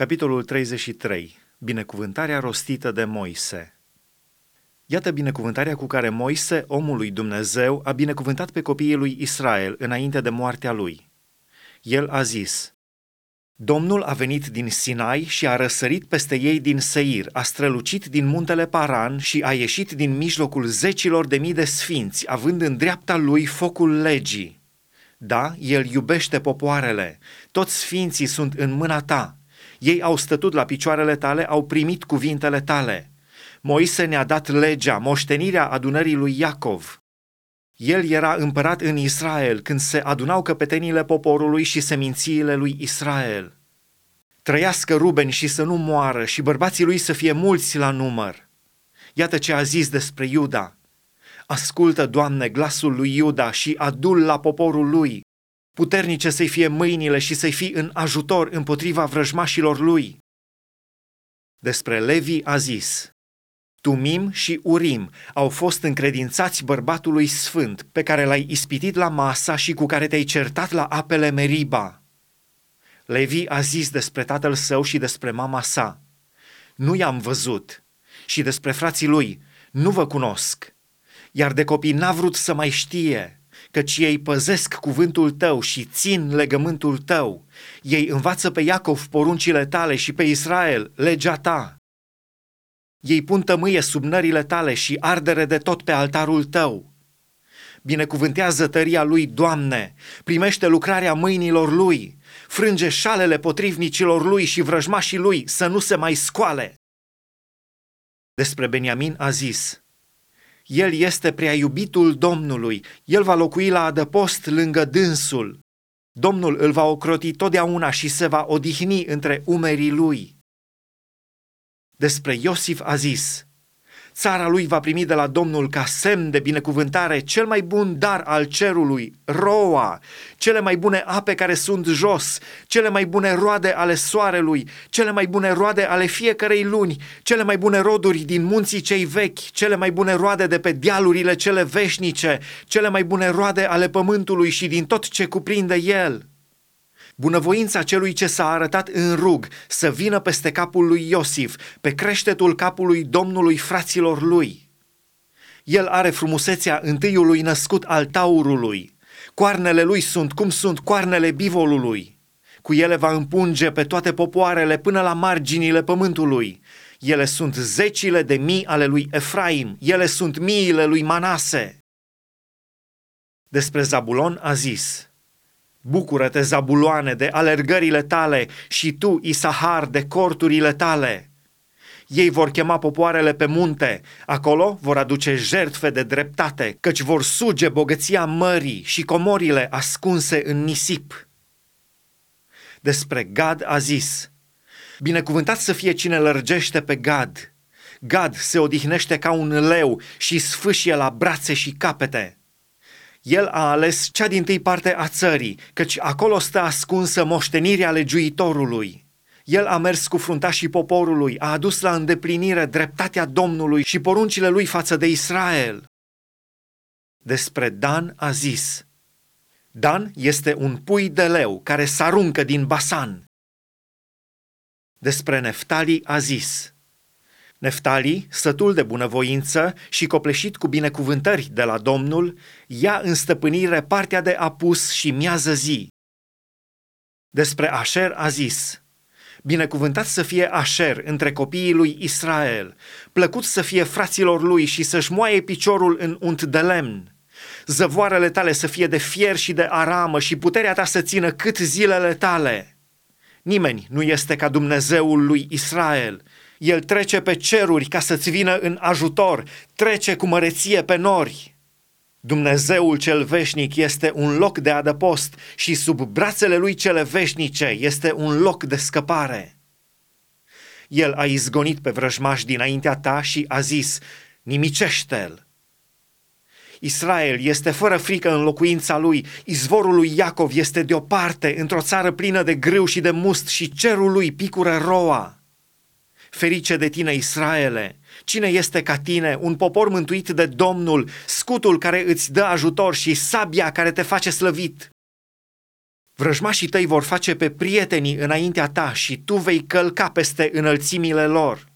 Capitolul 33. Binecuvântarea rostită de Moise. Iată binecuvântarea cu care Moise, omul lui Dumnezeu, a binecuvântat pe copiii lui Israel înainte de moartea lui. El a zis, Domnul a venit din Sinai și a răsărit peste ei din Seir, a strălucit din muntele Paran și a ieșit din mijlocul zecilor de mii de sfinți, având în dreapta lui focul legii. Da, el iubește popoarele, toți sfinții sunt în mâna ta, ei au stătut la picioarele tale, au primit cuvintele tale. Moise ne-a dat legea, moștenirea adunării lui Iacov. El era împărat în Israel când se adunau căpetenile poporului și semințiile lui Israel. Trăiască Ruben și să nu moară și bărbații lui să fie mulți la număr. Iată ce a zis despre Iuda. Ascultă, Doamne, glasul lui Iuda și adul la poporul lui puternice să-i fie mâinile și să-i fie în ajutor împotriva vrăjmașilor lui. Despre Levi a zis, Tumim și Urim au fost încredințați bărbatului sfânt, pe care l-ai ispitit la masa și cu care te-ai certat la apele Meriba. Levi a zis despre tatăl său și despre mama sa, Nu i-am văzut, și despre frații lui, Nu vă cunosc, iar de copii n-a vrut să mai știe, căci ei păzesc cuvântul tău și țin legământul tău. Ei învață pe Iacov poruncile tale și pe Israel legea ta. Ei pun tămâie sub nările tale și ardere de tot pe altarul tău. Binecuvântează tăria lui, Doamne, primește lucrarea mâinilor lui, frânge șalele potrivnicilor lui și vrăjmașii lui să nu se mai scoale. Despre Beniamin a zis, el este prea iubitul Domnului, el va locui la adăpost lângă dânsul. Domnul îl va ocroti totdeauna și se va odihni între umerii lui. Despre Iosif a zis, Țara lui va primi de la Domnul ca semn de binecuvântare cel mai bun dar al cerului, roa, cele mai bune ape care sunt jos, cele mai bune roade ale soarelui, cele mai bune roade ale fiecarei luni, cele mai bune roduri din munții cei vechi, cele mai bune roade de pe dealurile cele veșnice, cele mai bune roade ale pământului și din tot ce cuprinde el bunăvoința celui ce s-a arătat în rug să vină peste capul lui Iosif, pe creștetul capului Domnului fraților lui. El are frumusețea întâiului născut al taurului. Coarnele lui sunt cum sunt coarnele bivolului. Cu ele va împunge pe toate popoarele până la marginile pământului. Ele sunt zecile de mii ale lui Efraim, ele sunt miile lui Manase. Despre Zabulon a zis – Bucură-te, Zabuloane, de alergările tale și tu, Isahar, de corturile tale. Ei vor chema popoarele pe munte, acolo vor aduce jertfe de dreptate, căci vor suge bogăția mării și comorile ascunse în nisip. Despre Gad a zis, Binecuvântat să fie cine lărgește pe Gad. Gad se odihnește ca un leu și sfâșie la brațe și capete. El a ales cea din tâi parte a țării, căci acolo stă ascunsă moștenirea legiuitorului. El a mers cu fruntașii poporului, a adus la îndeplinire dreptatea Domnului și poruncile lui față de Israel. Despre Dan a zis, Dan este un pui de leu care s-aruncă din Basan. Despre Neftali a zis, Neftali, sătul de bunăvoință și copleșit cu binecuvântări de la Domnul, ia în stăpânire partea de apus și miază zi. Despre Asher a zis, Binecuvântat să fie Asher între copiii lui Israel, plăcut să fie fraților lui și să-și moaie piciorul în unt de lemn. Zăvoarele tale să fie de fier și de aramă și puterea ta să țină cât zilele tale. Nimeni nu este ca Dumnezeul lui Israel, el trece pe ceruri ca să-ți vină în ajutor, trece cu măreție pe nori. Dumnezeul cel veșnic este un loc de adăpost și sub brațele lui cele veșnice este un loc de scăpare. El a izgonit pe vrăjmaș dinaintea ta și a zis, nimicește-l. Israel este fără frică în locuința lui, izvorul lui Iacov este deoparte, într-o țară plină de grâu și de must și cerul lui picură roa. Ferice de tine, Israele! Cine este ca tine, un popor mântuit de Domnul, scutul care îți dă ajutor și sabia care te face slăvit? Vrăjmașii tăi vor face pe prietenii înaintea ta și tu vei călca peste înălțimile lor.